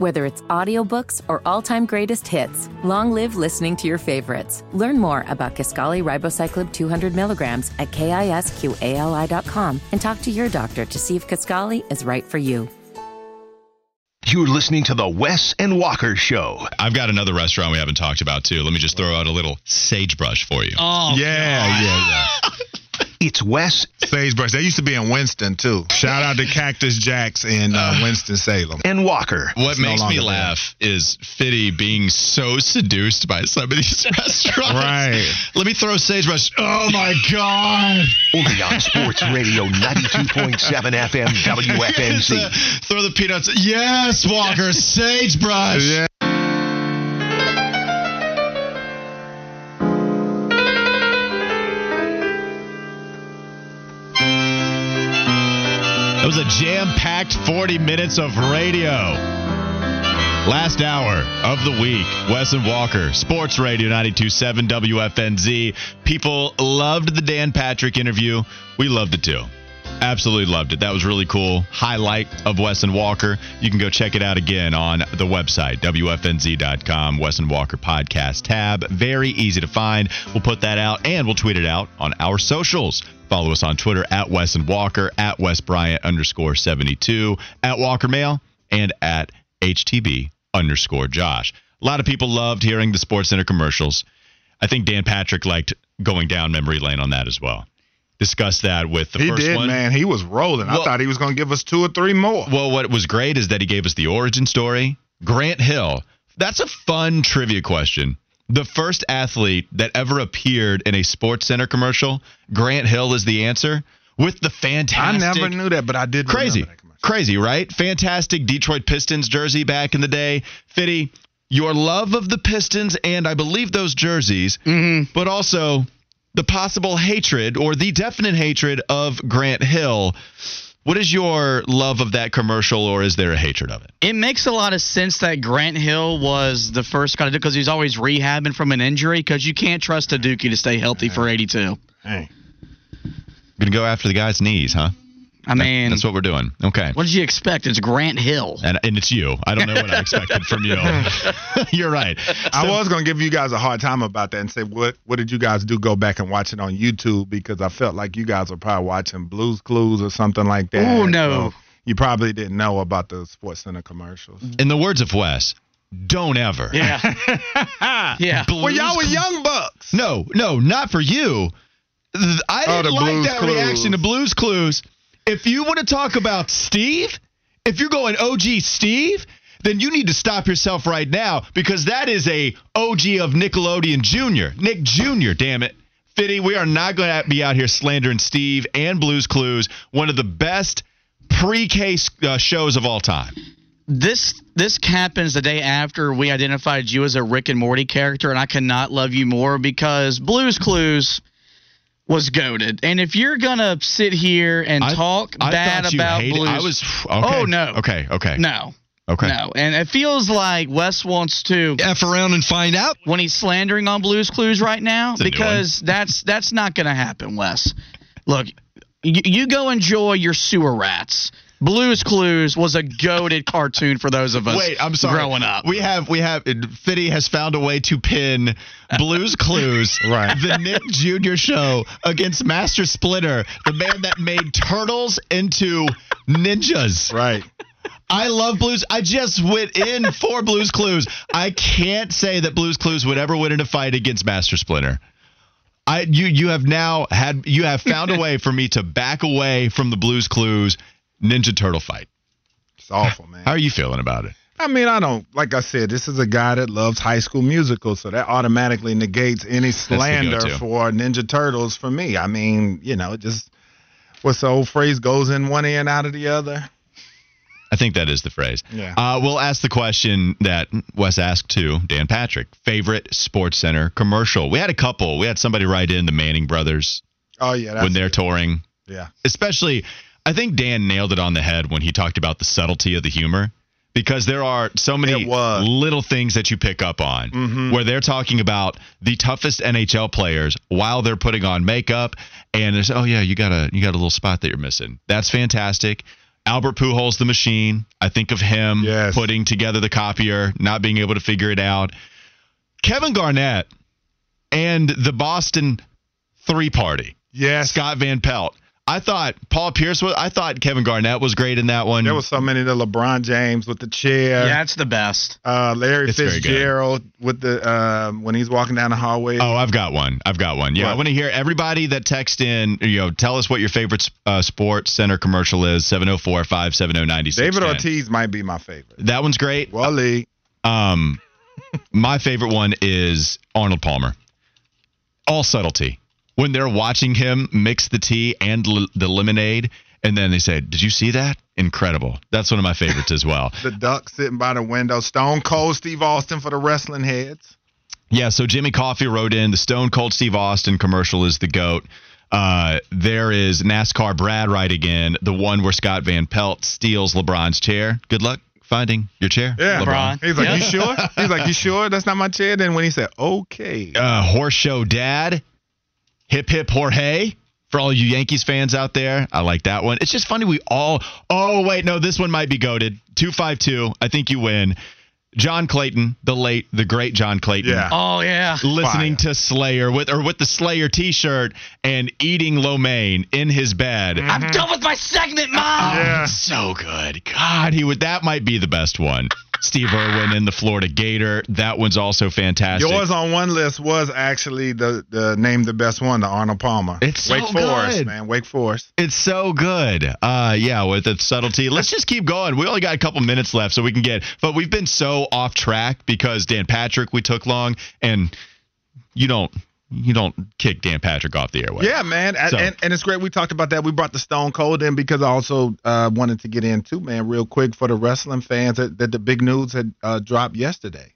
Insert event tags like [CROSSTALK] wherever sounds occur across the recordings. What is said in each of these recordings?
Whether it's audiobooks or all-time greatest hits, long live listening to your favorites. Learn more about Kisqali Ribociclib 200 milligrams at kisqali.com and talk to your doctor to see if Kisqali is right for you. You're listening to the Wes and Walker Show. I've got another restaurant we haven't talked about too. Let me just throw out a little sagebrush for you. Oh, Yeah, yeah, yeah. [LAUGHS] It's Wes Sagebrush. They used to be in Winston too. Shout out to Cactus Jacks in uh, Winston Salem. and Walker. What It's no makes me there. laugh is Fitty being so seduced by some of these [LAUGHS] restaurants. Right. Let me throw sagebrush. Oh my god. Only on Sports Radio 92.7 FM WFNZ. [LAUGHS] throw the peanuts. Yes, Walker. [LAUGHS] Sagebrush. Yeah. Was a jam-packed 40 minutes of radio. Last hour of the week, Wesson Walker, Sports Radio 92.7 WFNZ. People loved the Dan Patrick interview. We loved it too. Absolutely loved it. That was really cool. Highlight of Wesson Walker. You can go check it out again on the website, WFNZ.com, Wesson Walker podcast tab. Very easy to find. We'll put that out and we'll tweet it out on our socials. Follow us on Twitter at Wes and Walker, at Wes Bryant underscore 72, at Walker Mail, and at HTB underscore Josh. A lot of people loved hearing the Sports Center commercials. I think Dan Patrick liked going down memory lane on that as well. Discussed that with the He first did, one. man. He was rolling. Well- I thought he was going to give us two or three more. Well, what was great is that he gave us the origin story. Grant Hill. That's a fun trivia question. The first athlete that ever appeared in a Sports Center commercial, Grant Hill is the answer. With the fantastic. I never knew that, but I did. crazy, crazy, right? Fantastic Detroit Pistons jersey back in the day. Fitty, your love of the Pistons and I believe those jerseys, Mm-hmm. but also the possible hatred or the definite hatred of Grant Hill. What is your love of that commercial, or is there a hatred of it? It makes a lot of sense that Grant Hill was the first guy to do because he's always rehabbing from an injury because you can't trust a Dookie to stay healthy for 82. Hey. Gonna go after the guy's knees, huh? I mean, That's what we're doing. Okay. what did you expect? It's Grant Hill. And, and it's you. I don't know what I [LAUGHS] expected from you. [LAUGHS] You're right. I was going to give you guys a hard time about that and say, what What did you guys do? Go back and watch it on YouTube because I felt like you guys were probably watching Blues Clues or something like that. Oh, no. So you probably didn't know about the Sports Center commercials. In the words of Wes, don't ever. Yeah. [LAUGHS] yeah. Well, y'all were young bucks. No, no, not for you. I Oh, didn't the like Blues that Clues. reaction to Blues Clues. If you want to talk about Steve, if you're going OG Steve, then you need to stop yourself right now because that is a OG of Nickelodeon Jr. Nick Jr. Damn it. Fitty, we are not going to be out here slandering Steve and Blues Clues, one of the best pre-K uh, shows of all time. this this happens the day after we identified you as a Rick and Morty character, and I cannot love you more because Blues Clues was goaded. And if you're gonna sit here and I- talk I bad about Blues, I was okay. Oh, no. Okay, okay. no, Okay. no, and it feels like Wes wants to F around and find out. when he's slandering on Blues Clues right now because that's that's not gonna happen, Wes. Look, you, you go enjoy your sewer rats. Blues Clues was a goaded cartoon for those of us Wait, I'm sorry. growing up. We have we have Fitty has found a way to pin Blues Clues, [LAUGHS] Right. the Nick Jr. show against Master Splinter, the man that made turtles into ninjas. Right. I love Blues. I just went in for Blues Clues. I can't say that Blues Clues would ever win in a fight against Master Splinter. I you you have now had you have found a way for me to back away from the Blues Clues Ninja Turtle fight. It's awful, man. How are you feeling about it? I mean, I don't like I said. This is a guy that loves High School Musical, so that automatically negates any slander for Ninja Turtles for me. I mean, you know, just what's the old phrase? Goes in one ear and out of the other. I think that is the phrase. Yeah. Uh, we'll ask the question that Wes asked to Dan Patrick. Favorite Sports Center commercial? We had a couple. We had somebody write in the Manning brothers Oh yeah, when they're touring. yeah. Especially, I think Dan nailed it on the head when he talked about the subtlety of the humor. Because there are so many little things that you pick up on Mhm. where they're talking about the toughest NHL players while they're putting on makeup and there's oh yeah you got a you got a little spot that you're missing that's fantastic Albert Pujols, the machine. I think of him Yes. putting together the copier, not being able to figure it out. Kevin Garnett and the Boston three party. Yes. Scott Van Pelt. I thought Paul Pierce was. I thought Kevin Garnett was great in that one. There was so many. The LeBron James with the chair. Yeah, it's the best. Uh, Larry It's. Fitzgerald with the um, when he's walking down the hallway. Oh, I've got one. I've got one. Yeah, I want to hear everybody that text in. You know, tell us what your favorite uh, sports center commercial is. 704-570-9610. David Ortiz might be my favorite. That one's great. Wally. Um, my favorite one is Arnold Palmer. All subtlety. When they're watching him mix the tea and l- the lemonade, and then they say, "Did you see that? Incredible!" That's one of my favorites as well. [LAUGHS] The duck sitting by the window. Stone Cold Steve Austin for the wrestling heads. Yeah, so Jimmy Coffey wrote in the Stone Cold Steve Austin commercial is the goat. Uh, there is NASCAR Brad right again, the one where Scott Van Pelt steals LeBron's chair. Good luck finding your chair, Yeah. LeBron. He's like, Yeah. you sure? He's like, you sure? That's not my chair. Then when he said, okay. Uh, Horse Show Dad, Hip Hip Jorge. For all you Yankees fans out there, I like that one. It's just funny. We all. Oh wait, no, this one might be goaded. Two five two. I think you win. John Clayton, the late, the great John Clayton. Yeah. Oh yeah. listening Fire. to Slayer with or with the Slayer T-shirt and eating lo mein in his bed. Mm-hmm. I'm done with my segment, mom. Yeah. So good. God, he would that might be the best one. Steve Irwin in the Florida Gator. That one's also fantastic. Yours on one list was actually the the name the best one, the Arnold Palmer. It's so Wake Forest, good. man. Wake Forest. It's so good. Uh yeah, with the subtlety. Let's just keep going. We only got a couple minutes left so we can get but we've been so off track because Dan Patrick we took long and you don't you don't kick Dan Patrick off the airway. Yeah, man, and, So- and, and it's great. We talked about that. We brought the Stone Cold in because I also uh, wanted to get in too, man, real quick for the wrestling fans that, that the big news had uh, dropped yesterday.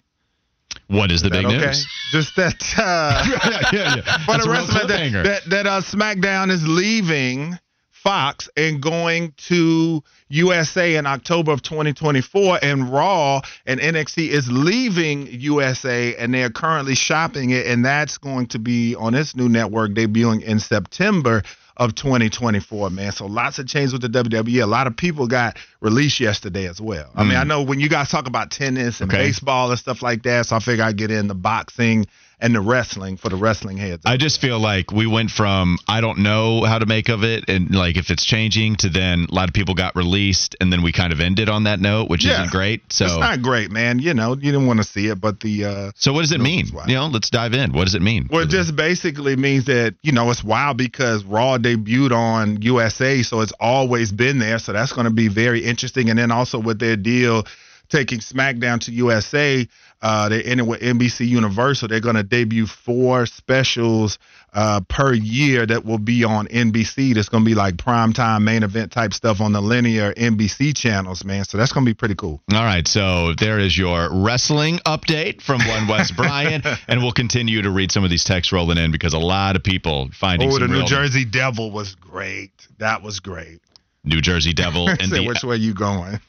What is the Is big okay? news? Just that uh, [LAUGHS] yeah, yeah, yeah. [LAUGHS] for That's the wrestling that that, that uh, SmackDown is leaving Fox and going to USA in October of 2024, and Raw and NXT is leaving USA, and they are currently shopping it, and that's going to be on its new network debuting in September of 2024, man. So lots of changes with the WWE. A lot of people got released yesterday as well. I mean, I know when you guys talk about tennis and Mm. Okay. baseball and stuff like that, so I figure I'd get in the boxing and the wrestling for the wrestling heads. I just feel like we went from I don't know how to make of it and like if it's changing to then a lot of people got released and then we kind of ended on that note, which Yeah. isn't great. So it's not great, man. You know, you didn't want to see it, but the uh so what does it mean? You know, let's dive in. What does it mean? well, it just basically means that you know it's wild because Raw debuted on USA, so it's always been there. So that's going to be very interesting. And then also with their deal taking SmackDown to USA, uh, they're in it with NBC Universal. They're going to debut four specials uh, per year that will be on NBC. That's going to be like primetime main event type stuff on the linear NBC channels, man. So that's going to be pretty cool. All right, so there is your wrestling update from one Wes [LAUGHS] Bryant, and we'll continue to read some of these texts rolling in because a lot of people finding Oh, the New Jersey Devil was great. That was great. New Jersey Devil [LAUGHS] and Say the which way you going?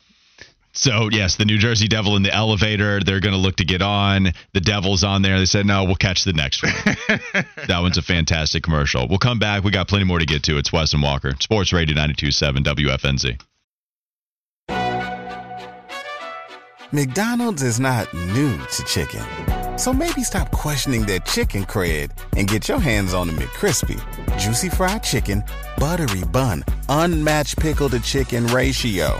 So yes, the New Jersey Devil in the elevator. They're going to look to get on. The Devil's on there. They said no, we'll catch the next one. [LAUGHS] that one's a fantastic commercial. We'll come back. We got plenty more to get to. It's Wes and Walker, Sports Radio 92.7 WFNZ. McDonald's is not new to chicken. So maybe stop questioning their chicken cred and get your hands on the McCrispy. Juicy fried chicken, buttery bun, unmatched pickle to chicken ratio.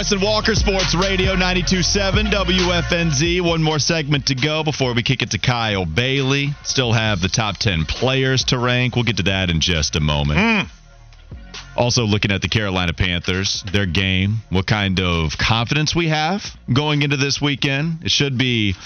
Weston Walker Sports Radio 927 WFNZ. One more segment to go before we kick it to Kyle Bailey. Still have the top 10 players to rank. We'll get to that in just a moment. Mm. Also, looking at the Carolina Panthers, their game, what kind of confidence we have going into this weekend. It should be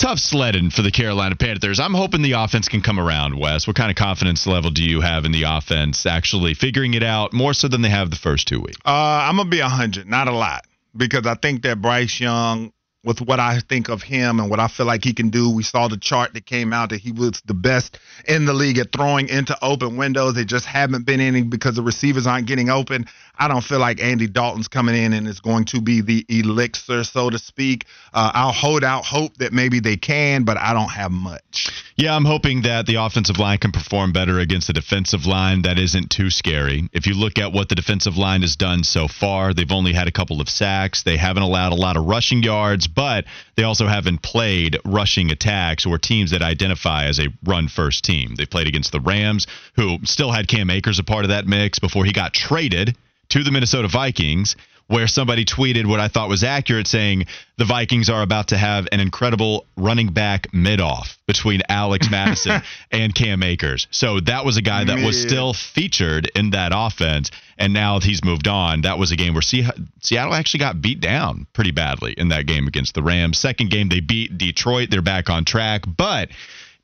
tough sledding for the Carolina Panthers. I'm hoping the offense can come around, Wes. What kind of confidence level do you have in the offense actually figuring it out more so than they have the first two weeks? Uh, I'm gonna be hundred, not a lot, because I think that Bryce Young, with what I think of him and what I feel like he can do, we saw the chart that came out that he was the best in the league at throwing into open windows. They just haven't been any because the receivers aren't getting open. I don't feel like Andy Dalton's coming in and is going to be the elixir, so to speak. Uh, I'll hold out hope that maybe they can, but I don't have much. Yeah, I'm hoping that the offensive line can perform better against the defensive line that isn't too scary. If you look at what the defensive line has done so far, they've only had a couple of sacks. They haven't allowed a lot of rushing yards, but they also haven't played rushing attacks or teams that identify as a run first team. They played against the Rams, who still had Cam Akers a part of that mix before he got traded to the Minnesota Vikings, where somebody tweeted what I thought was accurate, saying the Vikings are about to have an incredible running back mid off between Alex [LAUGHS] Mattison and Cam Akers. So that was a guy that was still featured in that offense, and now he's moved on. That was a game where Seattle actually got beat down pretty badly in that game against the Rams. Second game, they beat Detroit. They're back on track, but.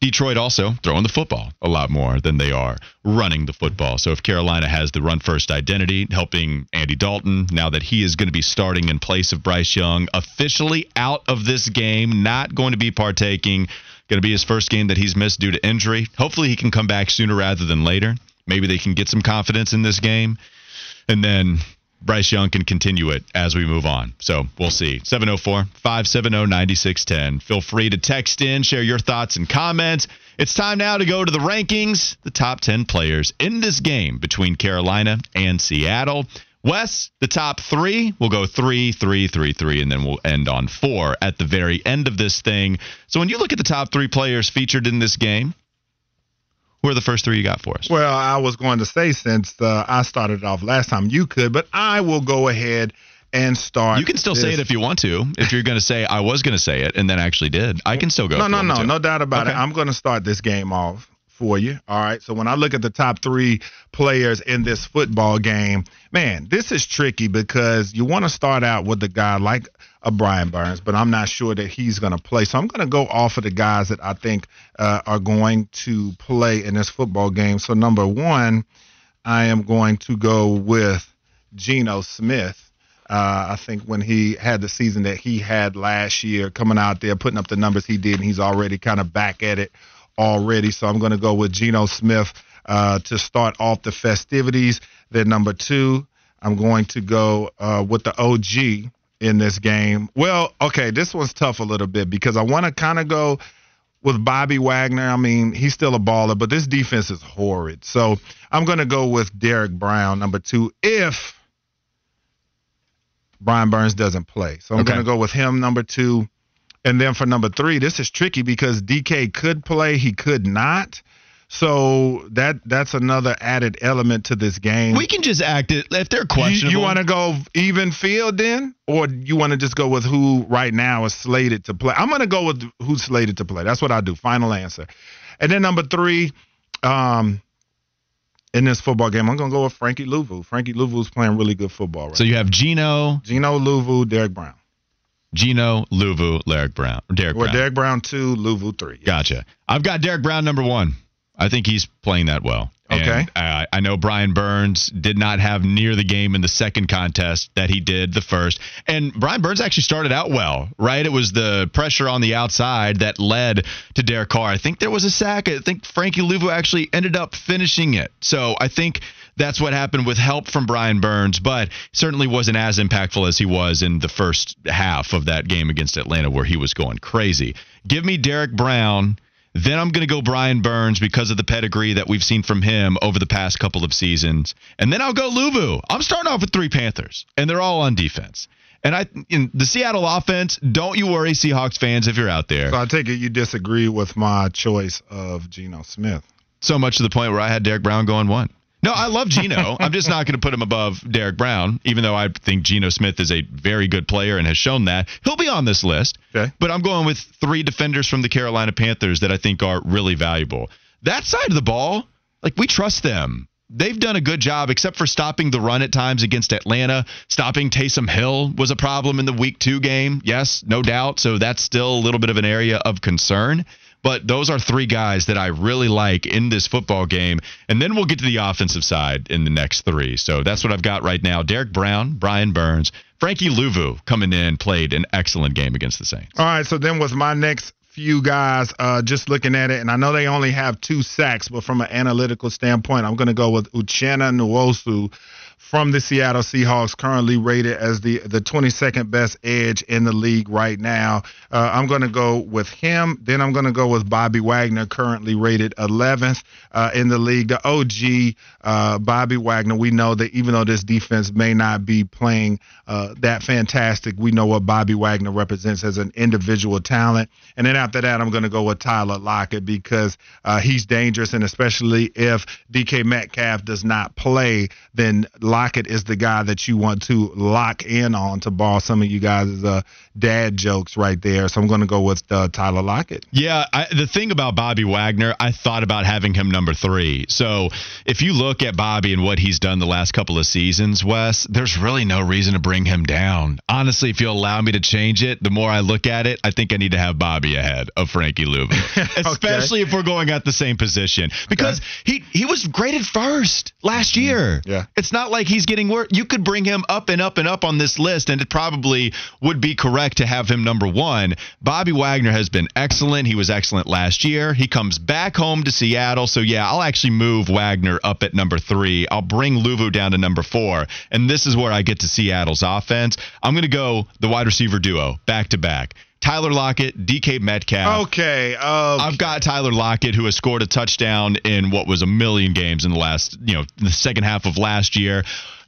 Detroit also throwing the football a lot more than they are running the football. So if Carolina has the run first identity, helping Andy Dalton, now that he is going to be starting in place of Bryce Young, officially out of this game, not going to be partaking, going to be his first game that he's missed due to injury. Hopefully he can come back sooner rather than later. Maybe they can get some confidence in this game. And then Bryce Young can continue it as we move on. So we'll see. 704 570 9610. Feel free to text in, share your thoughts and comments. It's time now to go to the rankings, the top 10 players in this game between Carolina and Seattle. Wes, the top three, we'll go three, three, three, three, and then we'll end on four at the very end of this thing. So when you look at the top three players featured in this game, who are the first three you got for us? Well, I was going to say since uh, I started off last time, you could, but I will go ahead and start. You can still say it if you want to. If you're going to say I was going to say it and then actually did, I can still go. No, no, no, no doubt about it. I'm going to start this game off for you. All right. So when I look at the top three players in this football game, man, this is tricky because you want to start out with a guy like a Brian Burns, but I'm not sure that he's going to play. So I'm going to go off of the guys that I think uh, are going to play in this football game. So number one, I am going to go with Geno Smith. Uh, I think when he had the season that he had last year, coming out there, putting up the numbers he did, and he's already kind of back at it already. So I'm going to go with Geno Smith uh, to start off the festivities. Then number two, I'm going to go uh, with the OG in this game. Well, okay, this one's tough a little bit because I want to kind of go with Bobby Wagner. I mean, he's still a baller, but this defense is horrid. So I'm going to go with Derrick Brown, number two, if Brian Burns doesn't play. So I'm Okay. going to go with him, number two. And then for number three, this is tricky because DK could play, he could not. So that that's another added element to this game. We can just act it if they're You- questionable. You, want to go even field then, or you want to just go with who right now is slated to play? I'm going to go with who's slated to play. That's what I do. Final answer. And then number three, um, in this football game, I'm going to go with Frankie Luvu. Frankie Luvu's playing really good football right So you have Geno, Geno Luvu, Derrick Brown. Geno, Luvu, Derrick Brown, Derek Or Brown. Derrick Brown two, Luvu three. Gotcha. I've got Derrick Brown number one. I think he's playing that well. And, Okay. uh, I know Brian Burns did not have near the game in the second contest that he did the first. And Brian Burns actually started out well, right? It was the pressure on the outside that led to Derek Carr. I think there was a sack. I think Frankie Luvu actually ended up finishing it. So I think that's what happened with help from Brian Burns, but certainly wasn't as impactful as he was in the first half of that game against Atlanta where he was going crazy. Give me Derrick Brown. Then I'm going to go Brian Burns because of the pedigree that we've seen from him over the past couple of seasons. And then I'll go Luvu. I'm starting off with three Panthers, and they're all on defense. And I, in the Seattle offense, don't you worry, Seahawks fans, if you're out there. So I take it you disagree with my choice of Geno Smith. So much to the point where I had Derrick Brown going one. No, I love Geno. [LAUGHS] I'm just not going to put him above Derrick Brown, even though I think Geno Smith is a very good player and has shown that. He'll be on this list. Okay. But I'm going with three defenders from the Carolina Panthers that I think are really valuable. That side of the ball, like we trust them. They've done a good job, except for stopping the run at times against Atlanta. Stopping Taysom Hill was a problem in the week two game. Yes, no doubt. So that's still a little bit of an area of concern. But those are three guys that I really like in this football game. And then we'll get to the offensive side in the next three. So that's what I've got right now. Derrick Brown, Brian Burns, Frankie Luvu coming in, played an excellent game against the Saints. All right, so then with my next few guys, uh, just looking at it, and I know they only have two sacks, but from an analytical standpoint, I'm going to go with Uchenna Nwosu from the Seattle Seahawks, currently rated as the the 22nd best edge in the league right now. Uh, I'm going to go with him. Then I'm going to go with Bobby Wagner, currently rated 11th uh, in the league. The OG uh, Bobby Wagner. We know that even though this defense may not be playing uh, that fantastic, we know what Bobby Wagner represents as an individual talent. And then after that, I'm going to go with Tyler Lockett because uh, he's dangerous, and especially if DK Metcalf does not play, then Lockett is the guy that you want to lock in on to borrow some of you guys' uh, dad jokes right there. So I'm going to go with uh, Tyler Lockett. Yeah, I, the thing about Bobby Wagner, I thought about having him number three. So if you look at Bobby and what he's done the last couple of seasons, Wes, there's really no reason to bring him down. Honestly, if you'll allow me to change it, the more I look at it, I think I need to have Bobby ahead of Frankie Luvu, [LAUGHS] especially if we're going at the same position because he he was graded first last year. Yeah. it's not like he's getting worse. You could bring him up and up and up on this list, and it probably would be correct to have him number one. Bobby Wagner has been excellent. He was excellent last year. He comes back home to Seattle. So, yeah, I'll actually move Wagner up at number three. I'll bring Luvu down to number four. And this is where I get to Seattle's offense. I'm going to go the wide receiver duo back to back. Tyler Lockett, DK Metcalf. Okay. okay. I've got Tyler Lockett, who has scored a touchdown in what was a million games in the last, you know, the second half of last year,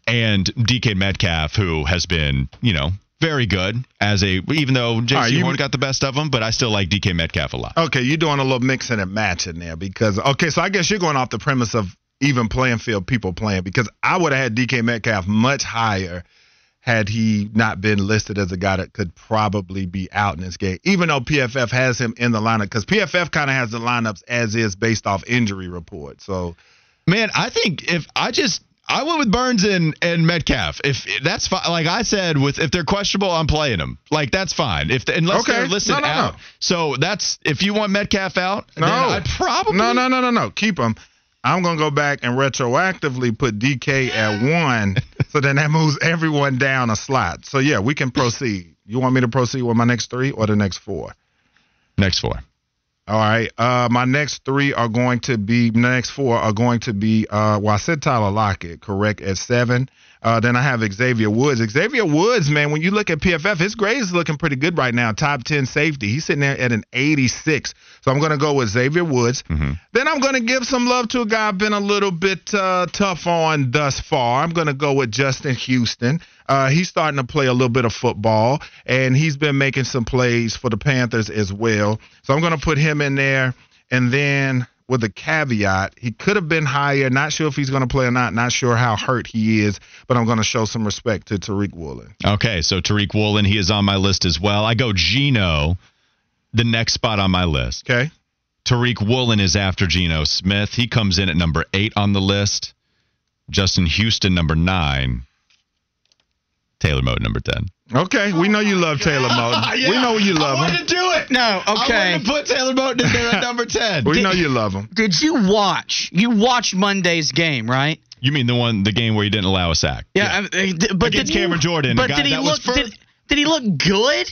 and DK Metcalf, who has been, you know, very good as a even though J.C. right, you- Horn got the best of them, but I still like DK Metcalf a lot. Okay, you're doing a little mixing and matching there because okay, so I guess you're going off the premise of even playing field people playing because I would have had DK Metcalf much higher had he not been listed as a guy that could probably be out in this game, even though PFF has him in the lineup because PFF kind of has the lineups as is based off injury report. So Man, I think if I just I went with Burns and and Metcalf. If that's fine, like I said, with if they're questionable, I'm playing them. Like that's fine. If unless Okay. they're listed No, no, out. no. So that's if you want Metcalf out, no, I'd probably no, no, no, no, no. Keep him. I'm gonna go back and retroactively put DK at one, [LAUGHS] so then that moves everyone down a slot. So yeah, we can proceed. You want me to proceed with my next three or the next four? next four. All right. Uh, my next three are going to be next four are going to be. Uh, well, I said Tyler Lockett, correct at seven. Uh, then I have Xavier Woods. Xavier Woods, man, when you look at PFF, his grade is looking pretty good right now. Top ten safety. He's sitting there at an 86. So I'm going to go with Xavier Woods. Then I'm going to give some love to a guy I've been a little bit uh, tough on thus far. I'm going to go with Justin Houston. Uh, he's starting to play a little bit of football, and he's been making some plays for the Panthers as well. So I'm going to put him in there. And then with a caveat, he could have been higher. Not sure if he's going to play or not. Not sure how hurt he is, but I'm going to show some respect to Tariq Woolen. Okay, so Tariq Woolen, he is on my list as well. I go Geno, the next spot on my list. Okay. Tariq Woolen is after Geno Smith. He comes in at number eight on the list. Justin Houston, number nine. Taylor Mote, number 10. Okay. We know you love Taylor [LAUGHS] Moton. We know you love him. to do it. No, okay. I okay. wanted to put Taylor Moton in there at number 10. [LAUGHS] We know you love him. Did you watch? You watched Monday's game, right? You mean the one, the game where he didn't allow a sack? Yeah. I- I- d- but Against did he- Cameron Jordan, But a guy did he that look? was for- Did, did he look good?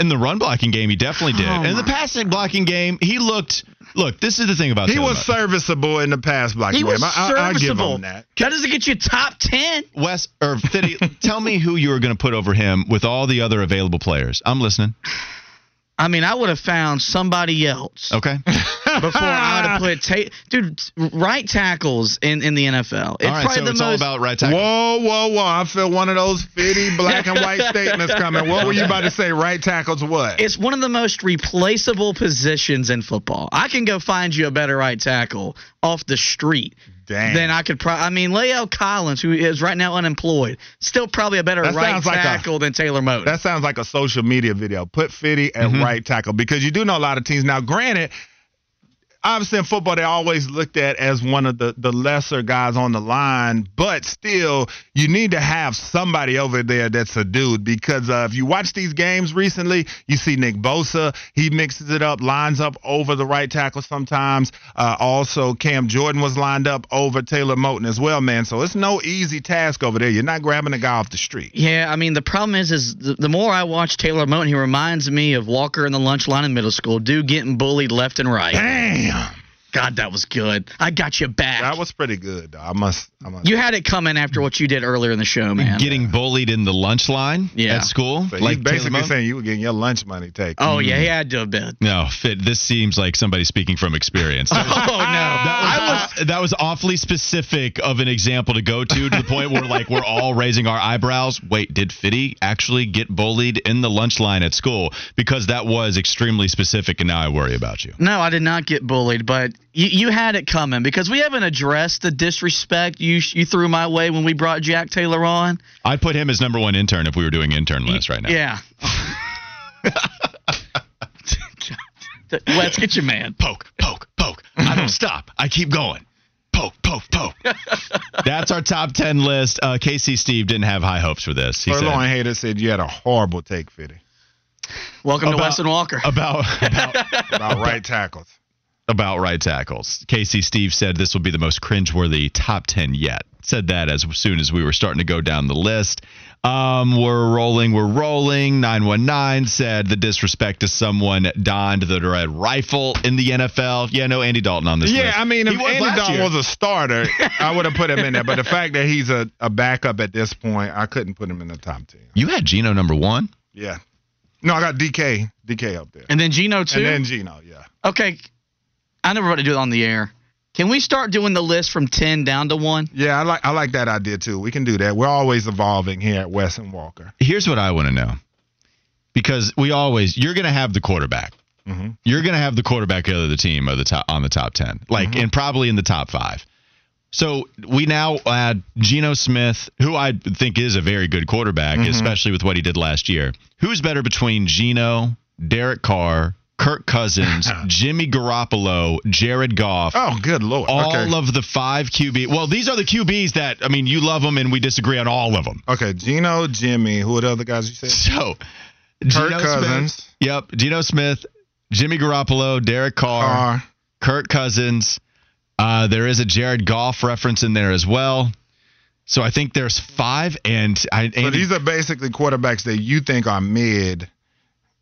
In the run blocking game, he definitely did. Oh in the passing blocking game, he looked. Look, this is the thing about He Taylor was Moton. serviceable in the pass blocking He was game. I, I, I give serviceable. him that. That doesn't get you top ten. Wes or Fitty, [LAUGHS] tell me who you were going to put over him with all the other available players. I'm listening. I mean, I would have found somebody else Okay. [LAUGHS] [LAUGHS] before I would have put ta- dude right tackles in, in the NFL. It's all right. probably So the it's most. all about right tackle. Whoa, whoa, whoa. I feel one of those fitty black and white [LAUGHS] statements coming. What were you about to say? Right tackles what? it's one of the most replaceable positions in football. I can go find you a better right tackle off the street. Dang. then I could probably. I mean, La'el Collins, who is right now unemployed, still probably a better That right like a- tackle than Taylor Moton. That sounds like a social media video. Put Fitty at Mm-hmm. right tackle because you do know a lot of teams. Now, granted, obviously in football they're always looked at as one of the, the lesser guys on the line, but still you need to have somebody over there that's a dude because uh, if you watch these games recently, you see Nick Bosa, he mixes it up, lines up over the right tackle sometimes. Uh, also, Cam Jordan was lined up over Taylor Moton as well, man. So it's no easy task over there. You're not grabbing a guy off the street. Yeah, I mean the problem is, is the, the more I watch Taylor Moton, he reminds me of Walker in the lunch line in middle school, dude getting bullied left and right. Damn. God, that was good. I got you back. That was pretty good, though. I must. I must. you had it coming after what you did earlier in the show, man. Getting bullied in the lunch line Yeah. at school. so like he's basically saying you were getting your lunch money taken. oh yeah, he mm-hmm. had to have been. No, fit. This seems like somebody speaking from experience. [LAUGHS] Oh no, That was, that was awfully specific of an example to go to to the point where like we're all raising our eyebrows. Wait, did Fitty actually get bullied in the lunch line at school? Because that was extremely specific, and now I worry about you. No, I did not get bullied, but you, you had it coming because we haven't addressed the disrespect you you threw my way when we brought Jack Taylor on. I'd put him as number one intern if we were doing intern list right now. Yeah. [LAUGHS] Let's get your man. Poke, poke, poke. I don't [LAUGHS] stop. I keep going. Poke, poke, poke. That's our top ten list. Uh, Casey Steve didn't have high hopes for this. He Furlong said Hater said you had a horrible take, Fitty, Welcome to Weston Walker. about about about right tackles. About right tackles. Casey Steve said this will be the most cringeworthy top 10 yet. Said that as soon as we were starting to go down the list. Um, we're rolling, we're rolling. 919 said the disrespect to someone donned the red rifle in the NFL. Yeah, no Andy Dalton on this Yeah, list. I mean, if He was Andy Dalton year. was a starter, [LAUGHS] I would have put him in there. But the fact that he's a, a backup at this point, I couldn't put him in the top ten. You had Geno number one? Yeah. No, I got DK, DK up there, and then Geno too. and then Geno. Yeah. okay, I never want to do it on the air. Can we start doing the list from ten down to one? Yeah, I like I like that idea too. We can do that. We're always evolving here at Wes and Walker. Here's what I want to know. Because we always, you're going to have the quarterback. Mhm. You're going to have the quarterback of the team of the top on the top 10. Like, and probably in the top five. So we now add Geno Smith, who I think is a very good quarterback, especially with what he did last year. Who's better between Geno, Derek Carr, Kirk Cousins, [LAUGHS] Jimmy Garoppolo, Jared Goff? Oh, good lord. All okay. of the five QB. Well, these are the QBs that I mean, you love them, and we disagree on all of them. okay, Geno, Jimmy. Who are the other guys you said? So, Kirk Geno Cousins. Smith, yep, Geno Smith, Jimmy Garoppolo, Derek Carr, Carr. Kirk Cousins. Uh, there is a Jared Goff reference in there as well. So I think there's five, and I So and these are basically quarterbacks that you think are mid,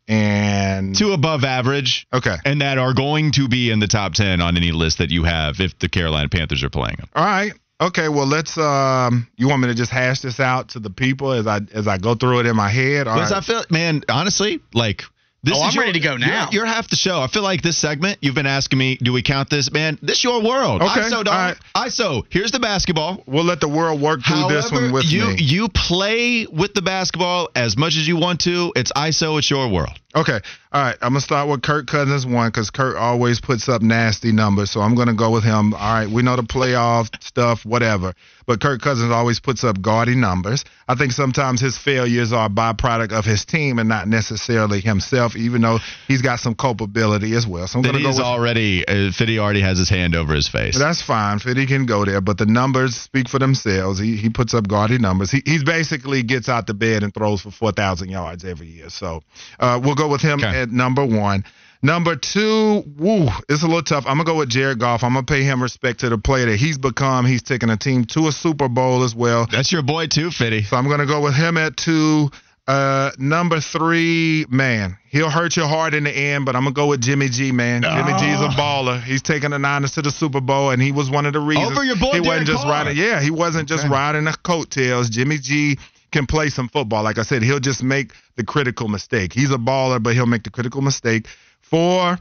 and two above average, okay. and that are going to be in the top ten on any list that you have if the Carolina Panthers are playing them. All right. Okay. Well, let's. Um, you want me to just hash this out to the people as I as I go through it in my head? All Because right. I feel, man, honestly, like. This Oh, is I'm your- ready to go you're- now. You're, half the show. I feel like this segment, you've been asking me, do we count this? Man, this your world. Okay, ISO, dog. all right. ISO, here's the basketball. we'll let the world work through this one with you, me. you play with the basketball as much as you want to. It's ISO, it's your world. Okay. All right. I'm gonna start with Kirk Cousins one because Kirk always puts up nasty numbers, so I'm gonna go with him. All right. We know the playoff stuff, whatever, but Kirk Cousins always puts up gaudy numbers. I think sometimes his failures are a byproduct of his team and not necessarily himself, even though he's got some culpability as well. So I'm gonna go with. already, uh, Fitty already has his hand over his face. That's fine. Fitty can go there, but the numbers speak for themselves. He he puts up gaudy numbers. He he's basically gets out the bed and throws for four thousand yards every year. So uh, we'll go with him Okay. At number one. Number two, woo, it's a little tough. I'm gonna go with Jared Goff. I'm gonna pay him respect to the player that he's become. He's taken a team to a Super Bowl as well. That's your boy, too, Fitty. So I'm gonna go with him at two. Uh, number three, man, he'll hurt your heart in the end, but I'm gonna go with Jimmy G, man. Jimmy G's a baller. He's taking the Niners to the Super Bowl, and he was one of the reasons. Over your boy, He Derek wasn't just Carr. riding. Yeah, he wasn't just riding the coattails. Jimmy G can play some football. Like I said, he'll just make the critical mistake. He's a baller, but he'll make the critical mistake. Four.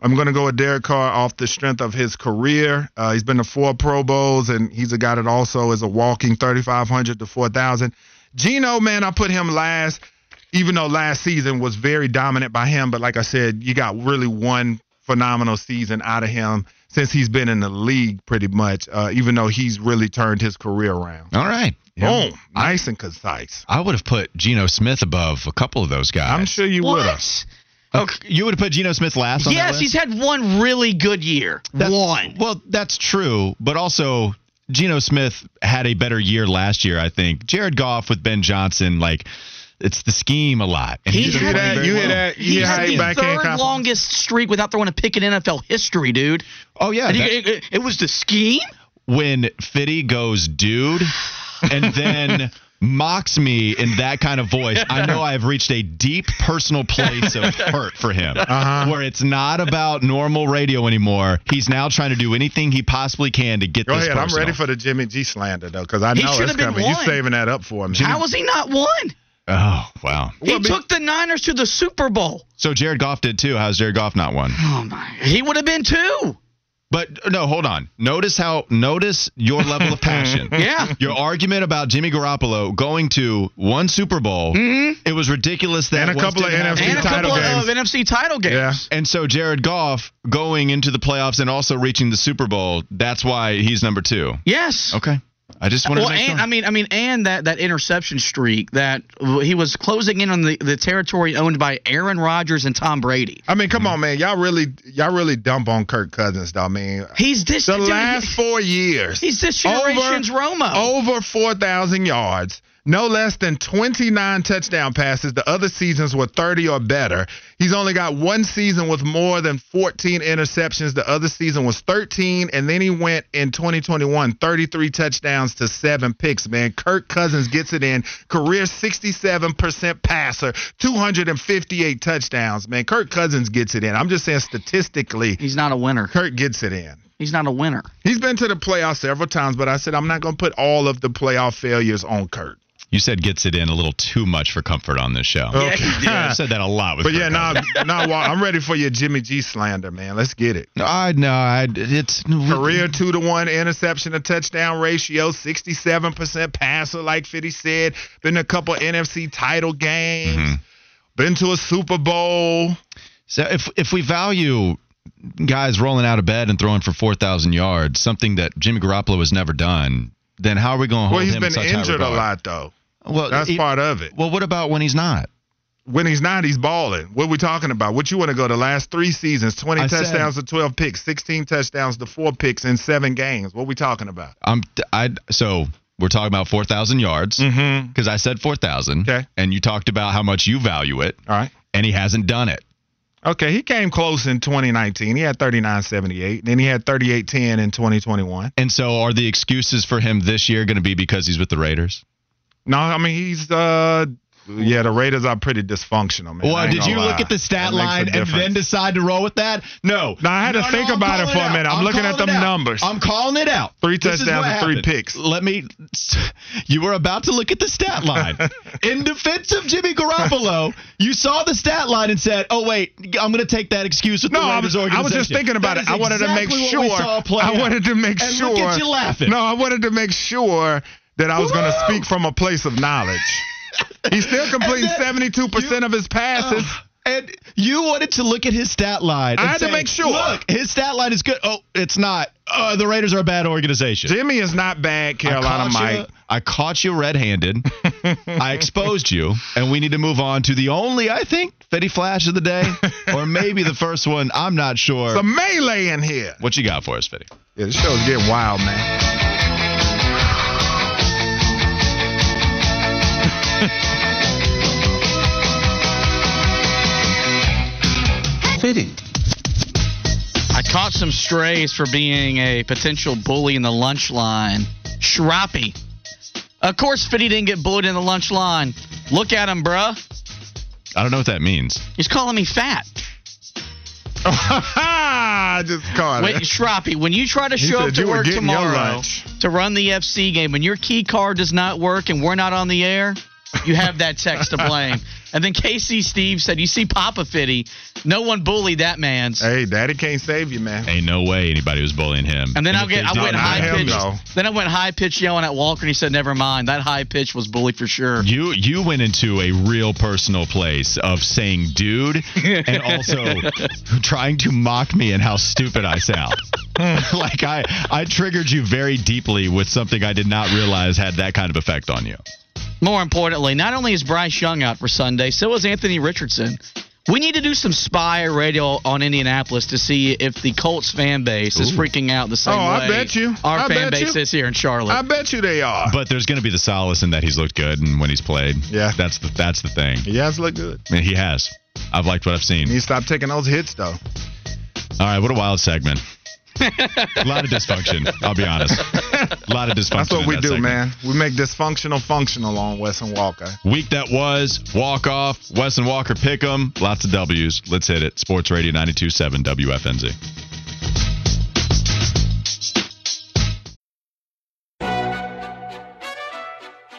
I'm going to go with Derek Carr off the strength of his career. Uh, he's been to four Pro Bowls, and he's a guy that also is a walking 3,500 to 4,000. Geno, man, I put him last, even though last season was very dominant by him. But like I said, you got really one phenomenal season out of him since he's been in the league, pretty much. Uh, even though he's really turned his career around. All right. Boom, nice and concise. I would have put Geno Smith above a couple of those guys. I'm sure you would have. Okay, oh, you would have put Geno Smith last on that Yes, list? he's had one really good year. That- one. Well, that's true, but also Geno Smith had a better year last year, I think. Jared Goff with Ben Johnson, like it's the scheme a lot. And He he's had that- you well. hear that? He Yeah, had the backhand third compliment. longest streak without throwing a pick in NFL history, dude. Oh yeah, that- it, it- it was the scheme. when Fitty goes, dude, [SIGHS] and then mocks me in that kind of voice, I know I've reached a deep personal place of hurt for him, Uh-huh. where it's not about normal radio anymore. He's now trying to do anything he possibly can to get Go this ahead. I'm personal. ready for the Jimmy G slander though, because I He know should it's have been coming. You one. saving that up for me. How was he not one? Oh wow! He Well, I mean- took the Niners to the Super Bowl. So Jared Goff did too. How's Jared Goff not one? Oh my! He would have been two. But no, hold on. Notice how notice your level of passion. [LAUGHS] Yeah. Your argument about Jimmy Garoppolo going to one Super Bowl, mm-hmm. it was ridiculous that And a couple of didn't have- NFC and a title couple of, games. NFC title games. Yeah. And so Jared Goff going into the playoffs and also reaching the Super Bowl, that's why he's number 2. Yes. Okay. I just wanted Well, to make and sure. I mean, I mean, and that that interception streak that he was closing in on the, the territory owned by Aaron Rodgers and Tom Brady. I mean, come on, man. Y'all really, y'all really dump on Kirk Cousins, though. I mean, He's this the dude, last four years, He's this generation's Romo. over four thousand yards, no less than twenty nine touchdown passes. The other seasons were thirty or better. He's only got one season with more than fourteen interceptions. The other season was thirteen, and then he went in 2021, 33 touchdowns to seven picks. Man, Kirk Cousins gets it in. Career sixty seven percent passer, two hundred and fifty eight touchdowns. Man, Kirk Cousins gets it in. I'm just saying statistically, He's not a winner. Kirk gets it in. He's not a winner. He's been to the playoffs several times, but I said I'm not going to put all of the playoff failures on Kurt. You said gets it in a little too much for comfort on this show. Yeah. I've [LAUGHS] said that a lot with But Kirk yeah, now, Cousins. now I'm ready for your Jimmy G slander, man. Let's get it. I know. I it's Career two to one interception to touchdown ratio, 67% passer, like Fitty said. Been a couple NFC title games. Mm-hmm. Been to a Super Bowl. So if if we value guys rolling out of bed and throwing for four thousand yards, something that Jimmy Garoppolo has never done, then how are we going to hold Well, he's him been in such high injured a lot though. Well, That's he- part of it. Well, what about when he's not? When he's not, he's balling. What are we talking about? What you want to go the last three seasons? 20 I said- touchdowns to 12 picks, 16 touchdowns to four picks in seven games. What are we talking about? I'm I so we're talking about four thousand yards Mm-hmm. because I said four thousand. Okay. And you talked about how much you value it, All right. and he hasn't done it. Okay, he came close in 2019. He had 39.78. Then he had 38.10 in 2021. And so, are the excuses for him this year going to be because he's with the Raiders? No, I mean he's uh yeah, the Raiders are pretty dysfunctional, man. Well, did you look at the stat That line and then decide to roll with that? No. No, I had to No, think no, about it for a minute. I'm looking at them numbers. I'm calling it out. Three touchdowns and three picks. Let me. [LAUGHS] You were about to look at the stat line. [LAUGHS] In defense of Jimmy Garoppolo, you saw the stat line and said, "Oh wait, I'm going to take that excuse with No, the I Raiders was, I was just thinking about That it. I wanted to make sure. what we saw play I wanted to make And sure. Look at you laughing. No, I wanted to make sure that I was going to speak from a place of knowledge. He's still completing 72% of his passes. And you wanted to look at his stat line. I had to make sure. Look, his stat line is good. Oh, it's not. Uh, the Raiders are a bad organization. Jimmy is not bad, Carolina I Mike. you, I caught you red-handed. [LAUGHS] I exposed you, and we need to move on to the only, I think, Fitty Flash of the day, or maybe the first one. I'm not sure. Some melee in here. what you got for us, Fitty? Yeah, this show's getting wild, man. Fitty. I caught some strays for being a potential bully in the lunch line. Shroppy. Of course, Fitty didn't get bullied in the lunch line. Look at him, bruh. I don't know what that means. He's calling me fat. I [LAUGHS] just caught Wait, it. Shroppy, when you try to He show up to work tomorrow to run the FC game and your key card does not work and we're not on the air, you have that text to [LAUGHS] blame. And then KC Steve said, You see Papa Fitty, no one bullied that man's. Hey, Daddy can't save you, man. Ain't no way anybody was bullying him. And then I'll get, I went not high him, pitch. though. Then I went high pitch yelling at Walker, and he said, "Never mind, that high pitch was bully for sure." You you went into a real personal place of saying dude and [LAUGHS] also trying to mock me and how stupid I sound. [LAUGHS] like I, I triggered you very deeply with something I did not realize had that kind of effect on you. More importantly, not only is Bryce Young out for Sunday, so is Anthony Richardson. We need to do some spy radio on Indianapolis to see if the Colts fan base is Ooh. freaking out the same Oh, I way bet you. our I fan bet base you. is here in Charlotte. I bet you they are. But there's going to be the solace in that he's looked good and when he's played. Yeah. that's the that's the thing. he has looked good. I mean, he has. I've liked what I've seen. He stopped taking those hits though. All right, what a wild segment. A [LAUGHS] lot of dysfunction. I'll be honest. A lot of dysfunction. That's what we that do, segment. man. We make dysfunctional functional on Wes and Walker. Week that was walk off. Wes and Walker pick 'em. Lots of W's. Let's hit it. Sports Radio 92.7 WFNZ.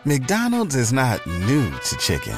McDonald's is not new to chicken.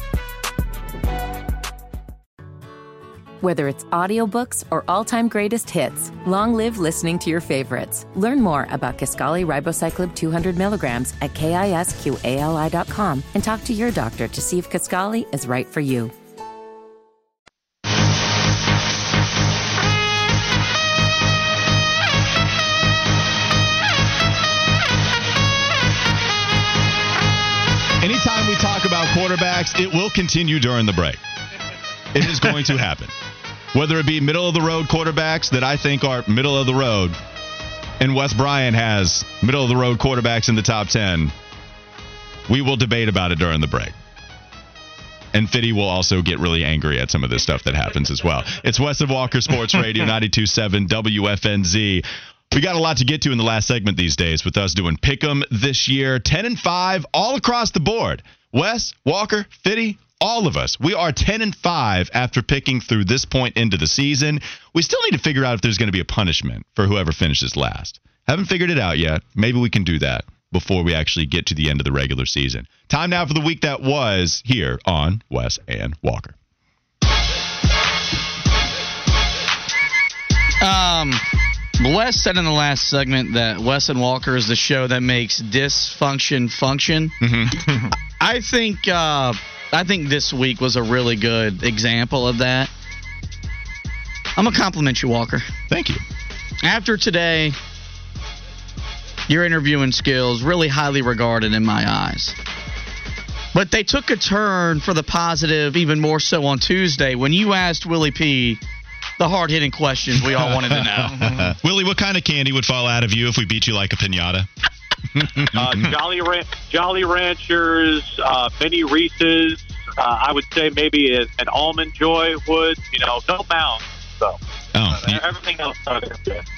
Whether it's audiobooks or all-time greatest hits, long live listening to your favorites. Learn more about Kisqali Ribociclib 200 milligrams at kisqali.com and talk to your doctor to see if Kisqali is right for you. Anytime we talk about quarterbacks, it will continue during the break. It is going to happen. Whether it be middle of the road quarterbacks that I think are middle of the road, and Wes Bryant has middle of the road quarterbacks in the top 10, we will debate about it during the break. And Fitty will also get really angry at some of this stuff that happens as well. It's Wes of Walker Sports Radio 927 WFNZ. We got a lot to get to in the last segment these days with us doing Pick'em this year, 10 and 5 all across the board. Wes, Walker, Fitty, all of us. We are 10 and 5 after picking through this point into the season. We still need to figure out if there's going to be a punishment for whoever finishes last. Haven't figured it out yet. Maybe we can do that before we actually get to the end of the regular season. Time now for the week that was here on Wes and Walker. Um, Wes said in the last segment that Wes and Walker is the show that makes dysfunction function. [LAUGHS] I think uh, I think this week was a really good example of that. I'm gonna compliment you, Walker. Thank you. After today, your interviewing skills really highly regarded in my eyes. But they took a turn for the positive even more so on Tuesday when you asked Willie P the hard hitting questions we all wanted to know. [LAUGHS] Willie, what kind of candy would fall out of you if we beat you like a pinata? [LAUGHS] uh, Jolly Ran- Jolly Ranchers, uh, mini Reese's. Uh, I would say maybe an almond joy would. You know, no mounds. So Oh, you, everything else started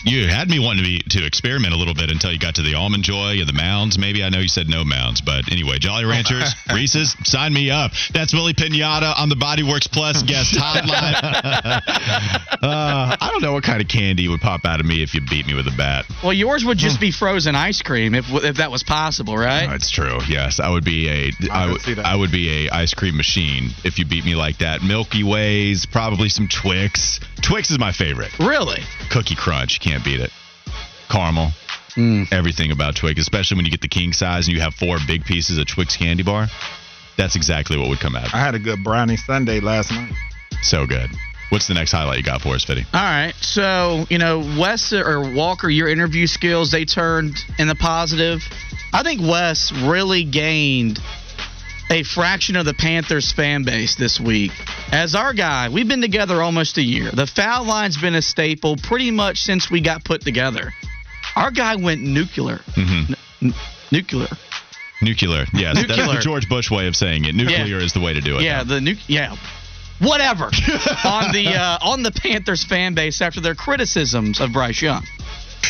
you had me wanting to be to experiment a little bit until you got to the almond joy and the mounds. Maybe I know you said no mounds, but anyway, Jolly Ranchers, [LAUGHS] Reese's, sign me up. That's Willie Pinata on the Bodyworks Plus guest [LAUGHS] hotline. [LAUGHS] uh, I don't know what kind of candy would pop out of me if you beat me with a bat. well, yours would just be frozen ice cream if if that was possible, right? That's true. Yes, I would be a I I would. I would be a ice cream machine if you beat me like that. Milky Ways, probably some Twix. Twix is my favorite. Really? Cookie Crunch, you can't beat it. Caramel, Mm. everything about Twix, especially when you get the king size and you have four big pieces of Twix candy bar. That's exactly what would come out. I had a good brownie Sunday last night. So good. What's the next highlight you got for us, Fitty? All right. So, you know, Wes or Walker, your interview skills, they turned in the positive. I think Wes really gained a fraction of the Panthers fan base this week. As our guy, we've been together almost a year. The foul line's been a staple pretty much since we got put together. Our guy went nuclear. Mm-hmm. N- nuclear. Nuclear. Yes, that's the George Bush way of saying it. Nuclear is the way to do it. Yeah, the nu- yeah. Whatever. [LAUGHS] on the uh, on the Panthers fan base after their criticisms of Bryce Young.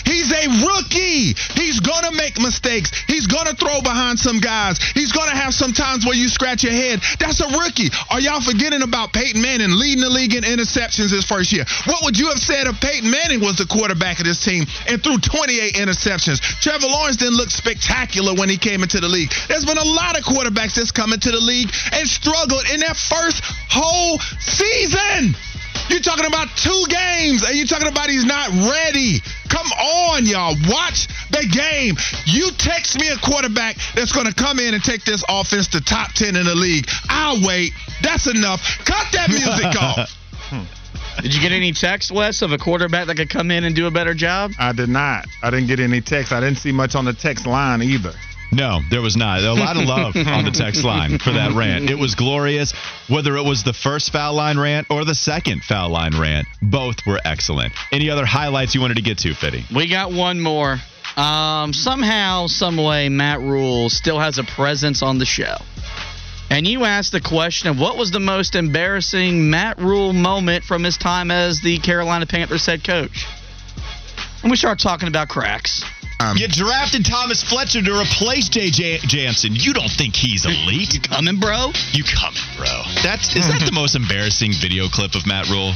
He's a rookie. He's going to make mistakes. He's going to throw behind some guys. He's going to have some times where you scratch your head. That's a rookie. Are y'all forgetting about Peyton Manning leading the league in interceptions his first year? What would you have said if Peyton Manning was the quarterback of this team and threw 28 interceptions? Trevor Lawrence didn't look spectacular when he came into the league. There's been a lot of quarterbacks that's come into the league and struggled in their first whole season. You're talking about two games, and you're talking about he's not ready. Come on, y'all. Watch the game. You text me a quarterback that's going to come in and take this offense to top 10 in the league. I'll wait. That's enough. Cut that music [LAUGHS] off. Did you get any text, Wes, of a quarterback that could come in and do a better job? I did not. I didn't get any text. I didn't see much on the text line either. No, there was not. A lot of love on the text [LAUGHS] line for that rant. It was glorious. Whether it was the first foul line rant or the second foul line rant, both were excellent. Any other highlights you wanted to get to, Fitty? We got one more. Um, somehow, some way, Matt Rhule still has a presence on the show. And you asked the question of what was the most embarrassing Matt Rhule moment from his time as the Carolina Panthers head coach. And we start talking about cracks. Um, you drafted Thomas Fletcher to replace J.J. Jansen. You don't think he's elite? [LAUGHS] You coming, bro? You coming, bro? That's is that the most embarrassing video clip of Matt Rhule?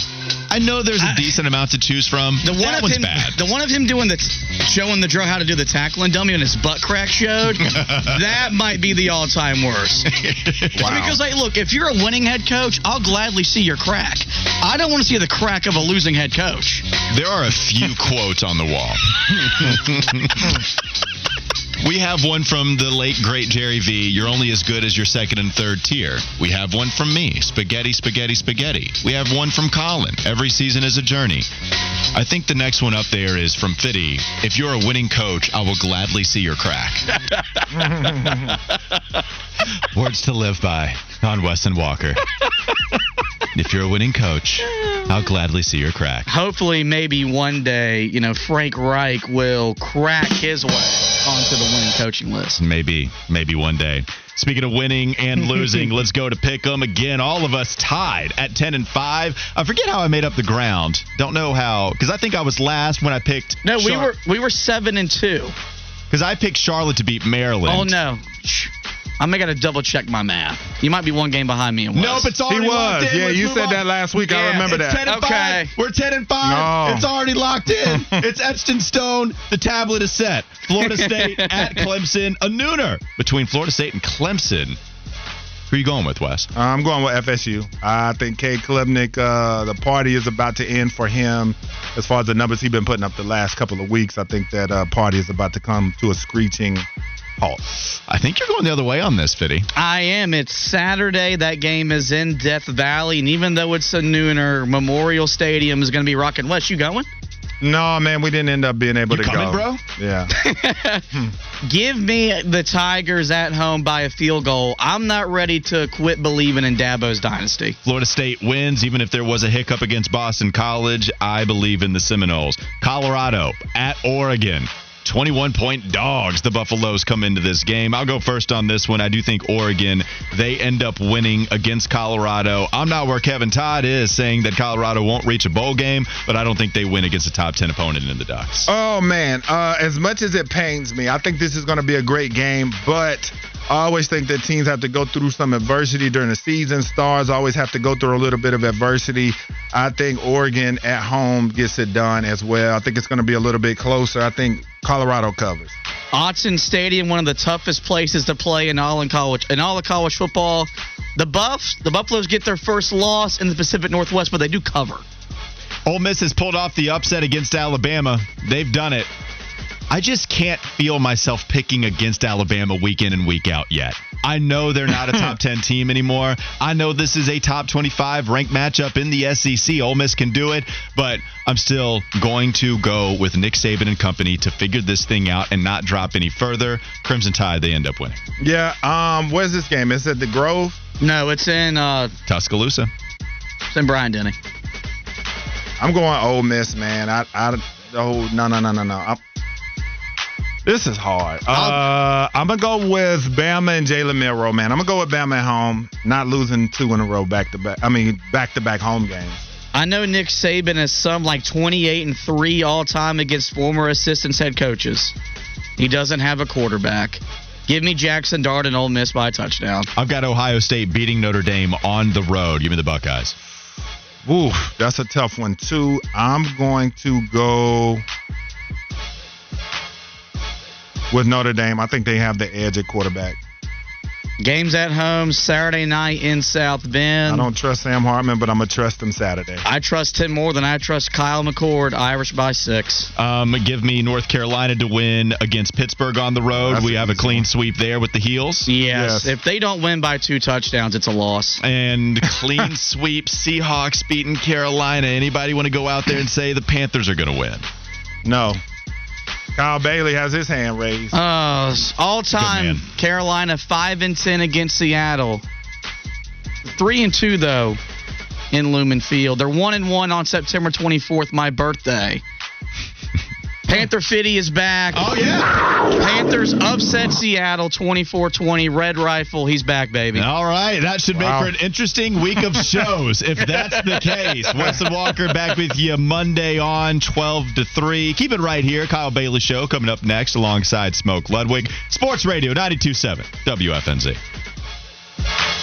I know there's a I, decent amount to choose from. The one that of one's him, bad. The one of him doing the showing the drill how to do the tackling dummy and his butt crack showed. [LAUGHS] that might be the all-time worst. [LAUGHS] wow. Because like, look, if you're a winning head coach, I'll gladly see your crack. I don't want to see the crack of a losing head coach. There are a few [LAUGHS] quotes on the wall. We have one from the late great Jerry V. You're only as good as your second and third tier. We have one from me. Spaghetti, spaghetti, spaghetti. We have one from Colin. Every season is a journey. I think the next one up there is from Fitty. If you're a winning coach, I will gladly see your crack. [LAUGHS] Words to live by on Wes and Walker. if you're a winning coach, I'll gladly see your crack. Hopefully, maybe one day, you know, Frank Reich will crack his way onto the winning coaching list. Maybe, maybe one day. Speaking of winning and [LAUGHS] losing, let's go to pick them again. All of us tied at 10 and 5. I forget how I made up the ground. Don't know how because I think I was last when I picked No, Char- we were we were 7 and 2. Cuz I picked Charlotte to beat Maryland. Oh no. I'm gonna double check my math. You might be one game behind me. In Wes. Nope, it's already he was. locked in. Yeah, you said on. that last week. Yeah, I remember it's that. 10 and okay. 5. We're 10 and 5. No. It's already locked in. [LAUGHS] it's etched in stone. The tablet is set. Florida [LAUGHS] State at Clemson. A nooner between Florida State and Clemson. Who are you going with, Wes? Uh, I'm going with FSU. I think Cade Klubnik, uh, the party is about to end for him. As far as the numbers he's been putting up the last couple of weeks, I think that uh, party is about to come to a screeching halt. I think you're going the other way on this, Fitty. I am. It's Saturday. That game is in Death Valley, and even though it's a nooner, Memorial Stadium is going to be rocking. Wes, you going? No, man, we didn't end up being able you to coming, go. bro? Yeah. [LAUGHS] Hmm. Give me the Tigers at home by a field goal. I'm not ready to quit believing in Dabo's dynasty. Florida State wins, even if there was a hiccup against Boston College. I believe in the Seminoles. Colorado at Oregon. 21 point dogs. The Buffaloes come into this game. I'll go first on this one. I do think Oregon, they end up winning against Colorado. I'm not where Kevin Todd is saying that Colorado won't reach a bowl game, but I don't think they win against a top 10 opponent in the Ducks. Oh, man. Uh, as much as it pains me, I think this is going to be a great game, but. I always think that teams have to go through some adversity during the season. Stars always have to go through a little bit of adversity. I think Oregon at home gets it done as well. I think it's going to be a little bit closer. I think Colorado covers. Autzen Stadium, one of the toughest places to play in all in college in all of college football. The Buffs, the Buffaloes get their first loss in the Pacific Northwest, but they do cover. Ole Miss has pulled off the upset against Alabama. They've done it. I just can't feel myself picking against Alabama week in and week out yet. I know they're not a [LAUGHS] top 10 team anymore. I know this is a top 25 ranked matchup in the SEC. Ole Miss can do it, but I'm still going to go with Nick Saban and company to figure this thing out and not drop any further. Crimson Tide, they end up winning. Yeah. Um. Where's this game? Is it the Grove? No, it's in uh, Tuscaloosa. It's in Bryant Denny. I'm going Ole Miss, man. I, I, oh, no, no, no, no, no. I'm, this is hard. Uh, I'm gonna go with Bama and Jalen Milroe, man. I'm gonna go with Bama at home, not losing two in a row back to back. I mean, back to back home games. I know Nick Saban is some like 28 and 3 all time against former assistants head coaches. He doesn't have a quarterback. Give me Jaxson Dart and Ole Miss by a touchdown. I've got Ohio State beating Notre Dame on the road. Give me the Buckeyes. Ooh, that's a tough one too. I'm going to go with Notre Dame. I think they have the edge at quarterback. Games at home Saturday night in South Bend. I don't trust Sam Hartman, but I'm gonna trust him Saturday. I trust him more than I trust Kyle McCord. Irish by six. Um, give me North Carolina to win against Pittsburgh on the road. That's we have a clean one. sweep there with the heels. Yes. Yes. If they don't win by two touchdowns, it's a loss. And [LAUGHS] clean sweep Seahawks beating Carolina. Anybody want to go out there and say the Panthers are going to win? No. Kyle Bailey has his hand raised. Uh, all time. Carolina five and ten against Seattle. Three and two though in Lumen Field. They're one and one on September 24th, my birthday. Panther Fitty is back. Oh, yeah. Panthers upset Seattle 24-20. Red Rifle, he's back, baby. All right. That should make for an interesting week of shows if that's the case. Wes and Walker back with you Monday on 12 to 3. Keep it right here. Kyle Bailey Show coming up next alongside Smoke Ludwig. Sports Radio 927 WFNZ.